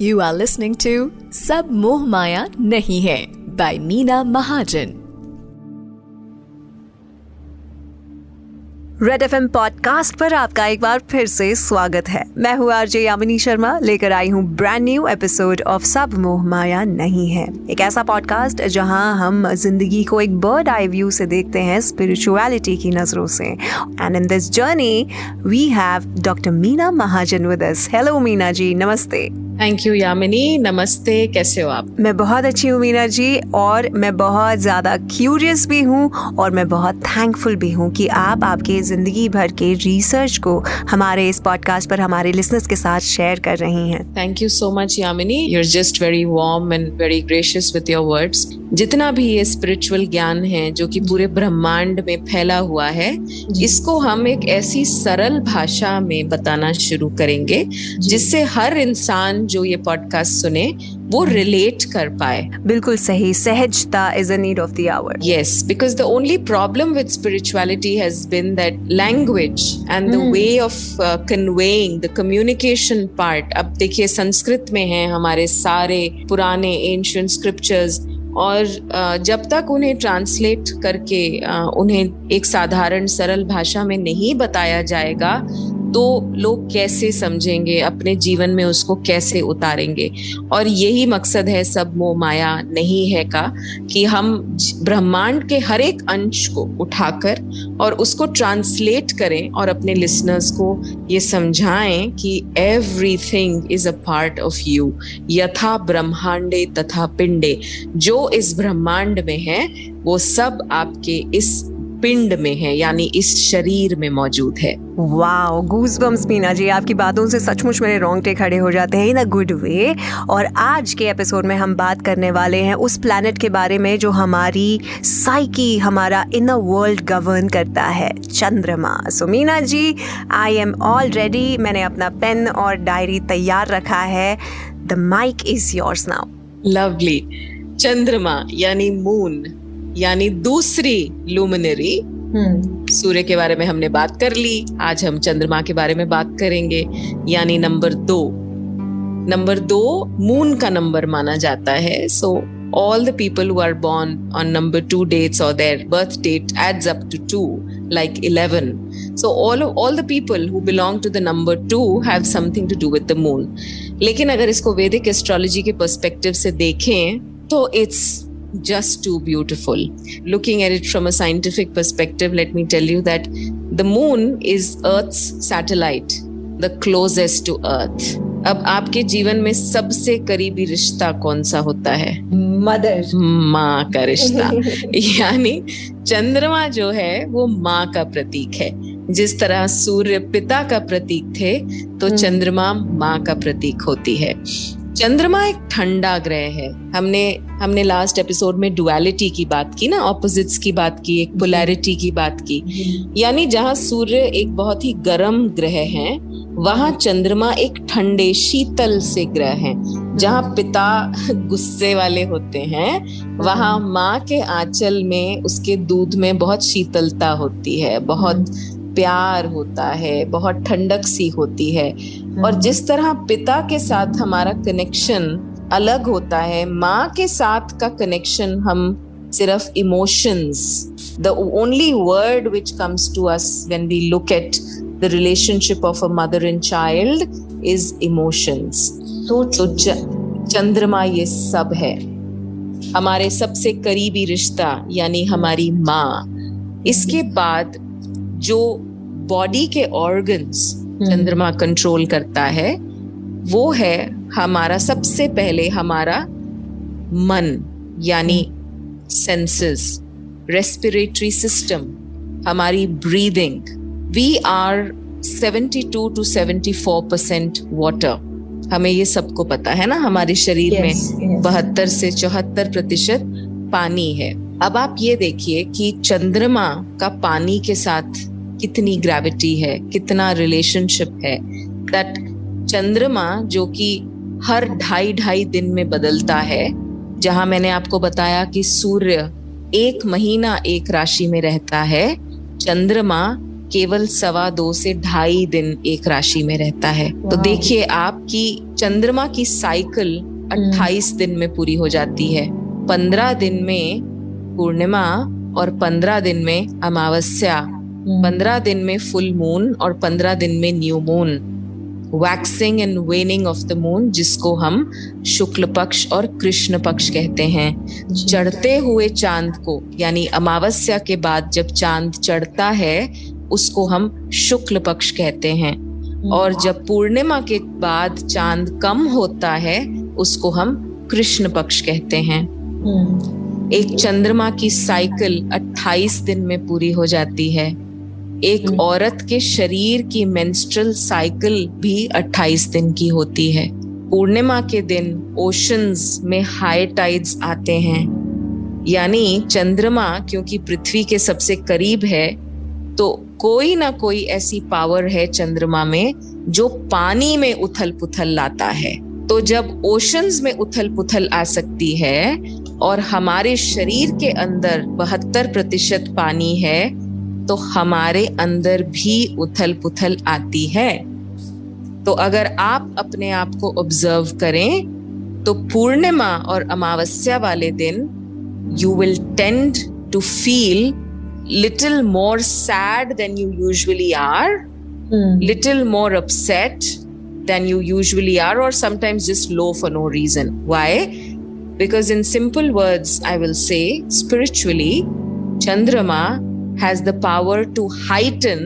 You are listening to Sab Moh Maya Nahi Hai by Meena Mahajan. Red F podcast पर आपका एक बार फिर से स्वागत है। मैं हूँ आरजे यामिनी शर्मा लेकर आई हूँ ब्रांड न्यू एपिसोड ऑफ़ सब मोह माया नहीं है। एक ऐसा पॉडकास्ट जहाँ हम ज़िंदगी को एक बर्ड आई व्यू से देखते हैं स्पिरिचुअलिटी की नज़रों से। And in this journey we have doctor Meena Mahajan with us hello Meena ji नमस्ते। Thank you Yamini. नमस्ते कैसे हो आप? मैं बहुत अच्छी हूँ मीना जी और मैं बहुत ज़्यादा क्यूरियस भी हूँ और मैं बहुत थैंकफुल भी हूँ कि आप आपके ज़िंदगी भर के रिसर्च को हमारे इस पॉडकास्ट पर हमारे लिसनर्स के साथ शेयर कर रही हैं। Thank you so much Yamini you are just very warm and very gracious with your words जितना भी ये स्पिरिचुअल ज्ञान है जो कि पूरे ब्रह्मांड में फैला हुआ है इसको हम एक ऐसी सरल भाषा में बताना शुरू करेंगे जिससे हर इंसान जो ये पॉडकास्ट सुने वो रिलेट कर पाए। बिल्कुल सही सहजता is a need of the hour yes because the only problem with spirituality has been that language and the way of conveying the communication part अब देखिए संस्कृत में है हमारे सारे पुराने एंशियंट स्क्रिप्चर्स और जब तक उन्हें ट्रांसलेट करके उन्हें एक साधारण सरल भाषा में नहीं बताया जाएगा तो लोग कैसे समझेंगे, अपने जीवन में उसको कैसे उतारेंगे? और यही मकसद है सब मोह माया नहीं है का, कि हम ब्रह्मांड के हर एक अंश को उठाकर और उसको ट्रांसलेट करें और अपने लिसनर्स को ये समझाएँ कि everything is a part of you यथा ब्रह्मांडे, तथा पिंडे। जो इस ब्रह्मांड में है, वो सब आपके इस पिंड में है यानी इस शरीर में मौजूद है। वाओ गूजबम्स मीना जी आपकी बातों से सचमुच मेरे रोंगटे खड़े हो जाते हैं इन अ गुड वे। और आज के एपिसोड में हम बात करने वाले हैं उस प्लैनेट के बारे में जो हमारी साइकी हमारा इनर वर्ल्ड गवर्न करता है चंद्रमा। So Meena ji I am all ready मैंने अपना पेन और डायरी तैयार रखा है। The mic is yours now lovely चंद्रमा यानी मून यानी दूसरी लुमिनरी हम्म। सूर्य के बारे में हमने बात कर ली। आज हम चंद्रमा के बारे में बात करेंगे। यानी नंबर दो। नंबर दो मून का नंबर माना जाता है। So all the people who are born on number two dates और their birth date adds up to two like eleven so all all the people who belong to the number two have something to do with the moon लेकिन अगर इसको वैदिक astrology के perspective से देखें तो it's just too beautiful. Looking at it from a scientific perspective, let me tell you that the moon is Earth's satellite, the closest to Earth. अब आपके जीवन में सबसे करीबी रिश्ता कौन सा होता है मदर माँ का रिश्ता यानी चंद्रमा जो है वो माँ का प्रतीक है जिस तरह सूर्य पिता का प्रतीक थे तो हम्म। चंद्रमा माँ का प्रतीक होती है चंद्रमा एक ठंडा ग्रह है। हमने हमने लास्ट एपिसोड में डुअलिटी की बात की ना ऑपोजिट्स की बात की एक पोलैरिटी की बात की। यानी जहाँ सूर्य एक बहुत ही गर्म ग्रह है वहाँ चंद्रमा एक ठंडे शीतल से ग्रह है। जहाँ पिता गुस्से वाले होते हैं वहाँ माँ के आंचल में उसके दूध में बहुत शीतलता होती है बहुत प्यार होता है बहुत ठंडक सी होती है। और हम्म। जिस तरह पिता के साथ हमारा कनेक्शन अलग होता है माँ के साथ का कनेक्शन हम सिर्फ़ emotions the only word which comes to us when we look at the relationship of a mother and child is emotions तो चंद्रमा ये सब है हमारे सबसे करीबी रिश्ता यानी हमारी माँ इसके बाद जो बॉडी के ऑर्गन्स। चंद्रमा कंट्रोल करता है वो है हमारा सबसे पहले हमारा मन यानी सेंसेस रेस्पिरेटरी सिस्टम हमारी breathing we are 72 two 74 percent water हमें ये सबको पता है ना हमारे शरीर yes, में बहत्तर yes. से चौहत्तर प्रतिशत पानी है। अब आप ये देखिए कि चंद्रमा का पानी के साथ कितनी ग्रेविटी है कितना रिलेशनशिप है दैट चंद्रमा जो कि हर ढाई ढाई दिन में बदलता है जहाँ मैंने आपको बताया कि सूर्य एक महीना एक राशि में रहता है चंद्रमा केवल सवा दो से ढाई दिन एक राशि में रहता है। तो देखिए आपकी चंद्रमा की साइकिल 28 दिन में पूरी हो जाती है। 15 दिन में पूर्णिमा और 15 दिन में अमावस्या। 15 दिन में फुल मून और 15 दिन में new moon waxing and waning of the moon जिसको हम शुक्ल पक्ष और कृष्ण पक्ष कहते हैं। चढ़ते हुए चाँद को यानी अमावस्या के बाद जब चाँद चढ़ता है उसको हम शुक्ल पक्ष कहते हैं। और जब पूर्णिमा के बाद चाँद कम होता है उसको हम कृष्ण पक्ष कहते हैं। एक चंद्रमा की साइकिल 28 दिन में पूरी हो जाती है। एक हम्म। औरत के शरीर की मेंस्ट्रुअल साइकिल भी 28 दिन की होती है। पूर्णिमा के दिन ओशंस में हाई टाइड्स आते हैं। यानी चंद्रमा क्योंकि पृथ्वी के सबसे करीब है तो कोई ना कोई ऐसी पावर है चंद्रमा में जो पानी में उथल पुथल लाता है। तो जब ओशंस में उथल पुथल आ सकती है और हमारे शरीर के अंदर बहत्तर प्रतिशत पानी है तो हमारे अंदर भी उथल पुथल आती है। तो अगर आप अपने आप को ऑब्ज़र्व करें तो पूर्णिमा और अमावस्या वाले दिन you will tend to feel little more sad than you usually are little more upset than you usually are और sometimes just low for no reason why because in simple words I will say spiritually चंद्रमा has the power to heighten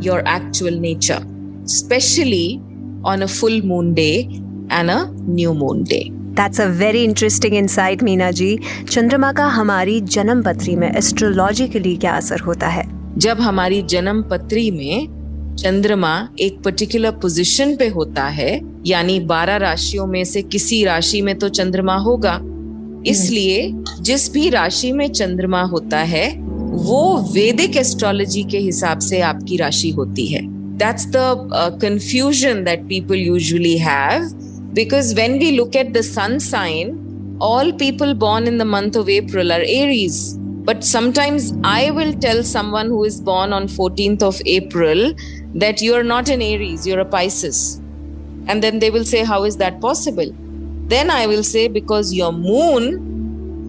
your actual nature, especially on a full moon day and a new moon day. That's a very interesting insight Meena ji चंद्रमा का हमारी जन्म पत्री में astrologically क्या असर होता है जब हमारी जन्म पत्री में चंद्रमा एक पर्टिकुलर पोजीशन पे होता है यानी बारह राशियों में से किसी राशि में तो चंद्रमा होगा। इसलिए जिस भी राशि में चंद्रमा होता है वो वेदिक एस्ट्रोलॉजी के हिसाब से आपकी राशि होती है। That's the confusion that people usually have because when we look at the sun sign all people born in the month of April are Aries but sometimes I will tell someone who is born on 14th of April that you are not an Aries you a Pisces and then they will say how is that possible then I will say because your moon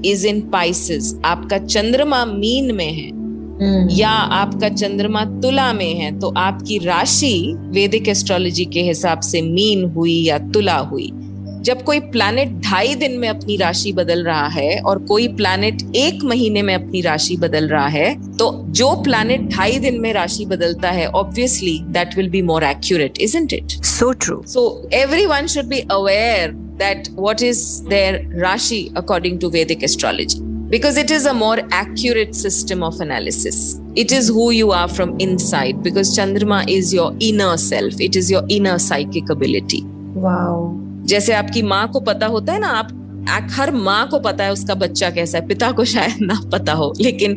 is in Pisces आपका चंद्रमा mean में है। Hmm. या आपका चंद्रमा तुला में है तो आपकी राशि वैदिक एस्ट्रोलॉजी के हिसाब से मीन हुई या तुला हुई। जब कोई प्लैनेट ढाई दिन में अपनी राशि बदल रहा है और कोई प्लैनेट एक महीने में अपनी राशि बदल रहा है तो जो प्लैनेट ढाई दिन में राशि बदलता है obviously that will be more accurate is it so true so every one should be aware that what is their Rashi according to Vedic astrology. Because it is a more accurate system of analysis. It is who you are from inside, because Chandrama is your inner self, it is your inner psychic ability. Wow. जैसे आपकी माँ को पता होता है ना आप हर माँ को पता है उसका बच्चा कैसा है पिता को शायद ना पता हो लेकिन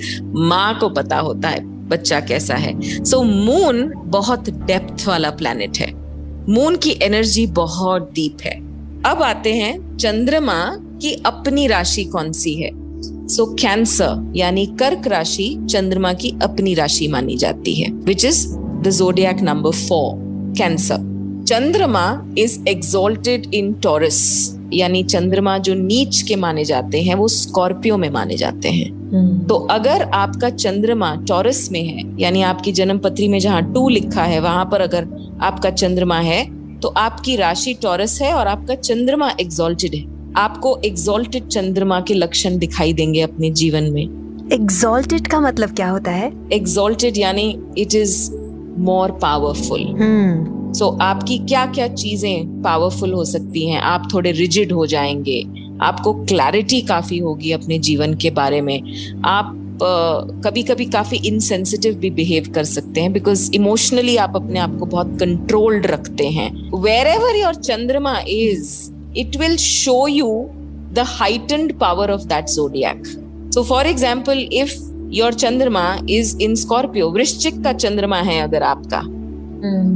माँ को पता होता है बच्चा कैसा है सो so, मून बहुत डेप्थ वाला प्लैनेट है मून की एनर्जी बहुत डीप है अब आते हैं चंद्रमा की अपनी राशि कौन सी है? सो so, कैंसर यानी कर्क राशि चंद्रमा की अपनी राशि मानी जाती है which is the zodiac number four Cancer चंद्रमा इज़ एक्सोल्टेड इन टॉरस यानी चंद्रमा जो नीच के माने जाते हैं वो स्कॉर्पियो में माने जाते हैं। Hmm. तो अगर आपका चंद्रमा टॉरस में है यानी आपकी जन्म पत्री में जहाँ टू लिखा है वहाँ पर अगर आपका चंद्रमा है तो आपकी राशि टॉरस है और आपका चंद्रमा एग्जॉल्टेड है। आपको एग्जॉल्टेड चंद्रमा के लक्षण दिखाई देंगे अपने जीवन में। एग्जॉल्टेड का मतलब क्या होता है? एग्जॉल्टेड यानी it is more powerful so आपकी क्या क्या चीज़ें पावरफुल हो सकती हैं? आप थोड़े रिजिड हो जाएँगे। आपको क्लैरिटी काफ़ी होगी अपने जीवन के बारे में। आप कभी कभी काफ़ी इनसेंसिटिव भी बिहेव कर सकते हैं बिकॉज़ इमोशनली आप अपने आप को बहुत कंट्रोल्ड रखते हैं वेर एवर योर चंद्रमा is it will show you the heightened power of that zodiac so for example if your चंद्रमा इज़ इन स्कॉर्पियो वृश्चिक का चंद्रमा है अगर आपका।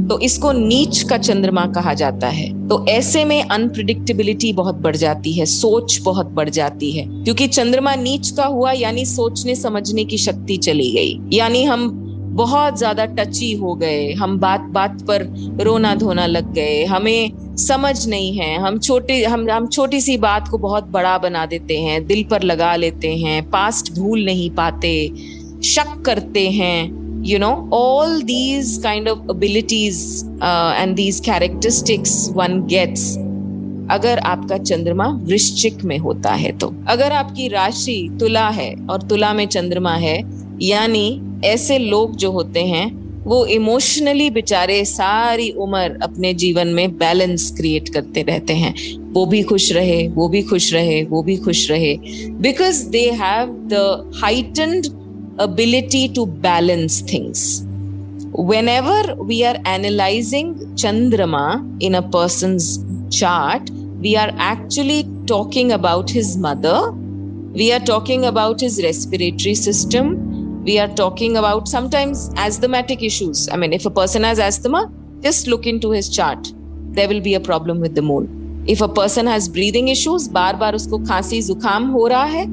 तो इसको नीच का चंद्रमा कहा जाता है। तो ऐसे में अनप्रिडिक्टेबिलिटी बहुत बढ़ जाती है, सोच बहुत बढ़ जाती है। क्योंकि चंद्रमा नीच का हुआ, यानी सोचने समझने की शक्ति चली गई। यानी हम बहुत ज़्यादा टची हो गए, हम बात बात पर रोना धोना लग गए, हमें समझ नहीं है। हम छोटे, हम हम छोटी सी बात को बहुत बड़ा बना देते हैं, दिल पर लगा लेते हैं पास्ट भूल नहीं पाते, शक करते हैं। You know all these kind of abilities uh, and these characteristics one gets अगर आपका चंद्रमा वृश्चिक में होता है तो। अगर आपकी राशि तुला है और तुला में चंद्रमा है यानी ऐसे लोग जो होते हैं वो इमोशनली बेचारे सारी उम्र अपने जीवन में बैलेंस क्रिएट करते रहते हैं। वो भी खुश रहे वो भी खुश रहे वो भी खुश रहे। Because they have the heightened ability to balance things. Whenever we are analyzing Chandrama in a person's chart, we are actually talking about his mother, we are talking about his respiratory system, we are talking about sometimes asthmatic issues. I mean, if a person has asthma, just look into his chart. There will be a problem with the moon. If a person has breathing issues, बार बार उसको खांसी जुकाम हो रहा है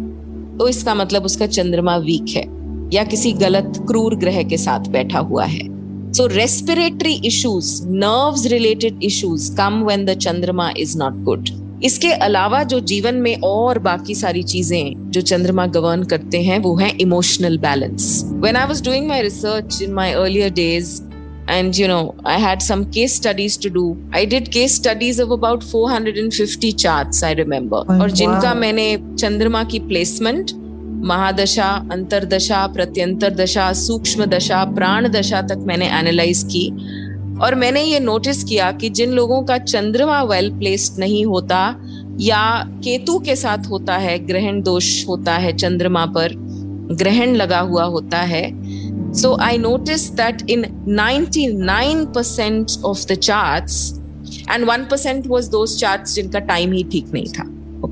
तो इसका मतलब उसका चंद्रमा वीक है या किसी गलत क्रूर ग्रह के साथ बैठा हुआ है। So respiratory issues nerves related issues come when the चंद्रमा इज़ नॉट गुड इसके अलावा जो जीवन में और बाकी सारी चीज़ें जो चंद्रमा गवर्न करते हैं वो है emotional balance when I was doing my research in my earlier days and you know i had some case studies to do i did case studies of about 450 charts i remember. Oh, और जिनका wow. मैंने चंद्रमा की placement महादशा, अंतरदशा प्रत्यंतर दशा सूक्ष्म दशा प्राण दशा तक मैंने एनालाइज की। और मैंने ये नोटिस किया कि जिन लोगों का चंद्रमा वेल प्लेस्ड नहीं होता या केतु के साथ होता है, ग्रहण दोष होता है चंद्रमा पर, ग्रहण लगा हुआ होता है so I notice that in 99% of the charts and 1% was those charts जिनका टाइम ही ठीक नहीं था।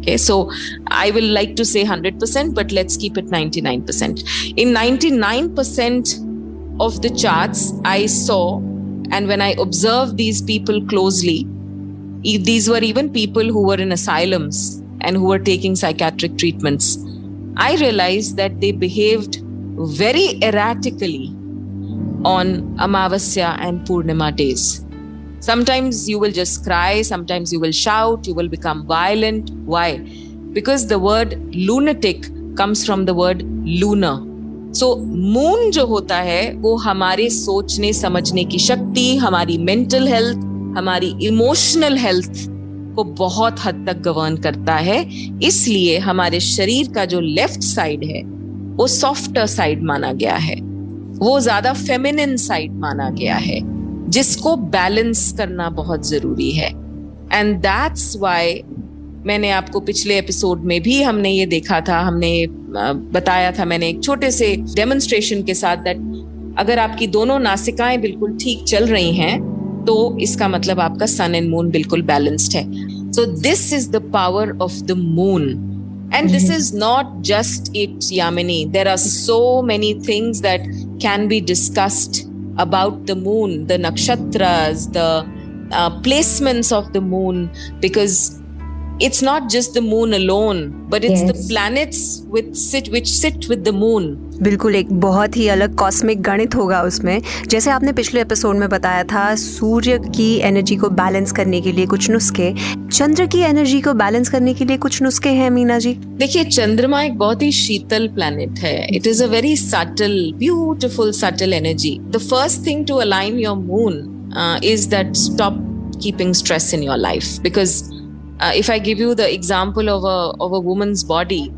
Okay, so I will like to say 100%, but let's keep it 99%. In 99% of the charts, I saw, and when I observed these people closely, these were even people who were in asylums and who were taking psychiatric treatments. I realized that they behaved very erratically on Amavasya and Purnima days. Sometimes you will just cry, sometimes you will shout, you will become violent. Why? Because the word lunatic comes from the word lunar. So so, moon जो होता है वो हमारे सोचने समझने की शक्ति हमारी मेंटल हेल्थ हमारी इमोशनल हेल्थ को बहुत हद तक गवर्न करता है इसलिए हमारे शरीर का जो लेफ़्ट साइड है वो सॉफ्टर साइड माना गया है वो ज़्यादा फेमिनिन साइड माना गया है जिसको बैलेंस करना बहुत ज़रूरी है। एंड दैट्स वाई मैंने आपको पिछले एपिसोड में भी हमने ये देखा था हमने बताया था मैंने एक छोटे से डेमोन्स्ट्रेशन के साथ दैट अगर आपकी दोनों नासिकाएँ बिल्कुल ठीक चल रही हैं तो इसका मतलब आपका सन एंड मून बिल्कुल बैलेंस्ड है। So this is the power of the moon and this is not just it Yamini there are so many things that can be discussed about the moon, the nakshatras, the uh, placements of the moon, because it's not just the moon alone, but it's yes. the planets with sit which sit with the moon. बिल्कुल एक बहुत ही अलग cosmic गणित होगा उसमें। जैसे आपने पिछले एपिसोड में बताया था सूर्य की एनर्जी को बैलेंस करने के लिए कुछ नुस्खे। चंद्र की एनर्जी को बैलेंस करने के लिए कुछ नुस्खे हैं मीना जी? देखिए चंद्रमा एक बहुत ही शीतल प्लेनेट है। It is a very subtle beautiful subtle energy the first thing to align your moon is that stop keeping stress in your life because uh, if i give you the example of a of a woman's body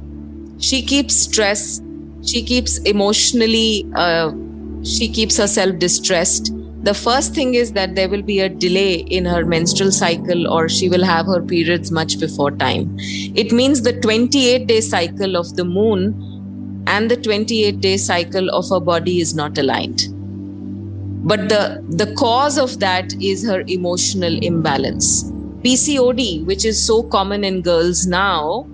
she keeps stress she keeps emotionally uh, she keeps herself distressed. The first thing is that there will be a delay in her menstrual cycle or she will have her periods much before time. It means the 28 day cycle of the moon and the 28 day cycle of her body is not aligned. But the the cause of that is her emotional imbalance pcod which is so common in girls now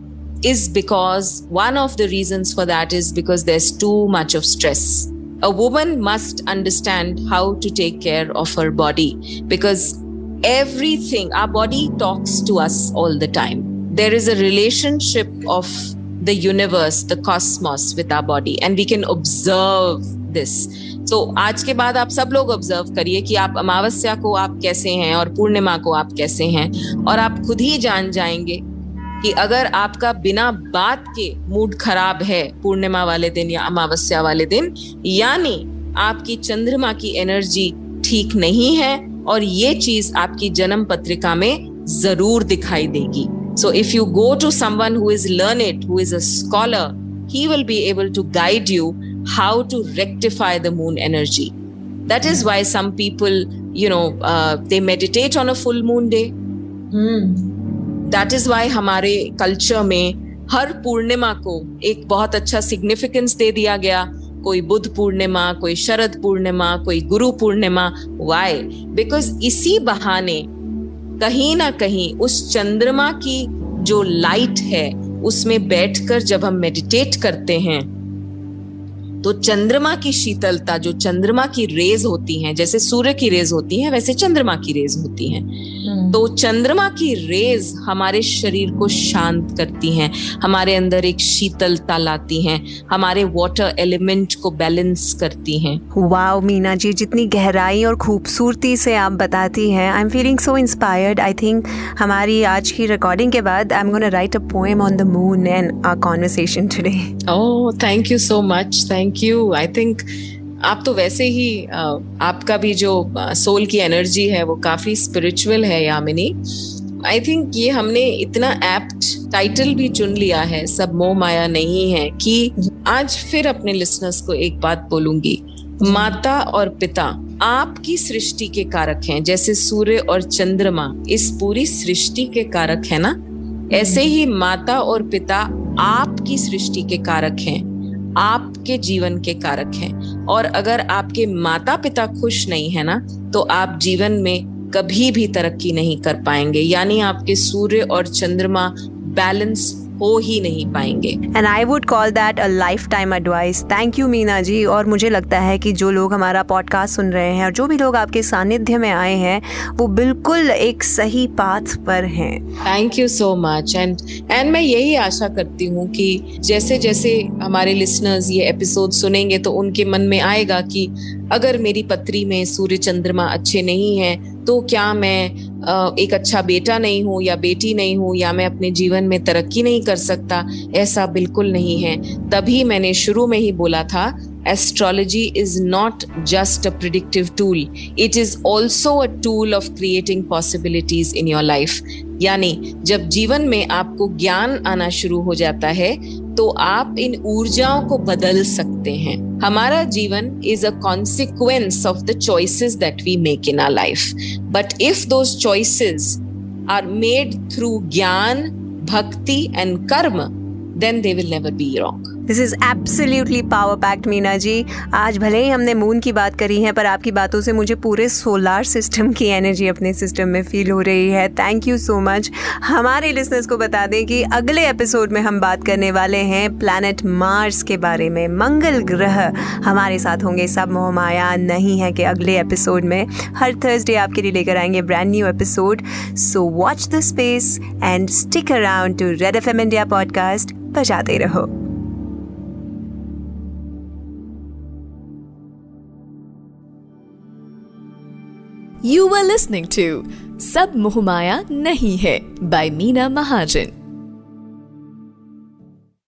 is because one of the reasons for that is because there's too much of stress. A woman must understand how to take care of her body because everything, our body talks to us all the time. There is a relationship of the universe, the cosmos with our body, and we can observe this. So आज के बाद आप सब लोग observe करिए कि आप अमावस्या को आप कैसे हैं और पूर्णिमा को आप कैसे हैं और आप खुद ही जान जाएँगे कि अगर आपका बिना बात के मूड खराब है पूर्णिमा वाले दिन या अमावस्या वाले दिन यानी आपकी चंद्रमा की एनर्जी ठीक नहीं है और ये चीज़ आपकी जन्म पत्रिका में ज़रूर दिखाई देगी So if you go to someone who is learned, who is a scholar, he will be able to guide you how to rectify the moon energy. That is why some people, you know, uh, they meditate on a full moon day. Hmm. That is why हमारे culture में हर पूर्णिमा को एक बहुत अच्छा significance दे दिया गया कोई बुद्ध पूर्णिमा कोई शरद पूर्णिमा कोई गुरु पूर्णिमा वाई बिकॉज इसी बहाने कहीं ना कहीं उस चंद्रमा की जो लाइट है, उसमें बैठकर जब हम मेडिटेट करते हैं तो चंद्रमा की शीतलता, जो चंद्रमा की रेज होती हैं, जैसे सूर्य की रेज होती है, वैसे चंद्रमा की रेज होती हैं। तो चंद्रमा की रेज हमारे शरीर को शांत करती हैं हमारे अंदर एक शीतलता लाती हैं हमारे वाटर एलिमेंट को बैलेंस करती हैं। वाओ मीना जी जितनी गहराई और खूबसूरती से आप बताती हैं I am feeling so inspired I think हमारी आज की रिकॉर्डिंग के बाद I am gonna write a poem on the moon and our conversation today oh thank you so much thank you I think आप तो वैसे ही आपका भी जो सोल की एनर्जी है, वो काफ़ी स्पिरिचुअल है यामिनी। आई थिंक ये हमने इतना एप्ट टाइटल भी चुन लिया है, सब मोह माया नहीं है, कि आज फिर अपने लिसनर्स को एक बात बोलूँगी। माता और पिता आपकी सृष्टि के कारक हैं, जैसे सूर्य और चंद्रमा इस पूरी सृष्टि के कारक है ना? ऐसे ही माता और पिता आपकी सृष्टि के कारक हैं। आपके जीवन के कारक हैं। और अगर आपके माता पिता खुश नहीं है ना तो आप जीवन में कभी भी तरक्की नहीं कर पाएँगे। यानी आपके सूर्य और चंद्रमा बैलेंस हो ही नहीं पाएँगे। And I would call that a lifetime advice thank you Meena ji और मुझे लगता है कि जो लोग हमारा पॉडकास्ट सुन रहे हैं और जो भी लोग आपके सानिध्य में आए हैं वो बिल्कुल एक सही पाथ पर हैं। Thank you so much and and मैं यही आशा करती हूँ कि जैसे जैसे हमारे लिसनर्स ये एपिसोड सुनेंगे तो उनके मन में आएगा कि अगर मेरी पत्री में सूर्य चंद्रमा अच्छे नहीं है तो क्या मैं एक अच्छा बेटा नहीं हूँ या बेटी नहीं हूँ या मैं अपने जीवन में तरक्की नहीं कर सकता, ऐसा बिल्कुल नहीं है। तभी मैंने शुरू में ही बोला था astrology is not just a predictive tool it is also a tool of creating possibilities in your life यानी, जब जीवन में आपको ज्ञान आना शुरू हो जाता है तो आप इन ऊर्जाओं को बदल सकते हैं। हमारा जीवन is a consequence of the choices that we make in our life but if those choices are made through gyan, bhakti and karma then they will never be wrong this is absolutely power packed Meena ji आज भले ही हमने moon की बात करी है, पर आपकी बातों से मुझे पूरे सोलार सिस्टम की एनर्जी अपने सिस्टम में फील हो रही है. थैंक यू सो मच हमारे लिसनर्स को बता दें कि अगले एपिसोड में हम बात करने वाले हैं प्लानट मार्स के बारे में. मंगल ग्रह हमारे साथ होंगे. सब मोह माया नहीं है कि अगले एपिसोड में हर थर्सडे आपके लिए लेकर आएँगे brand new episode so watch the space and stick around to Red F M India podcast बजाते रहो. यू आर लिसनिंग टू सब मुहमाया नहीं है बाय मीना महाजन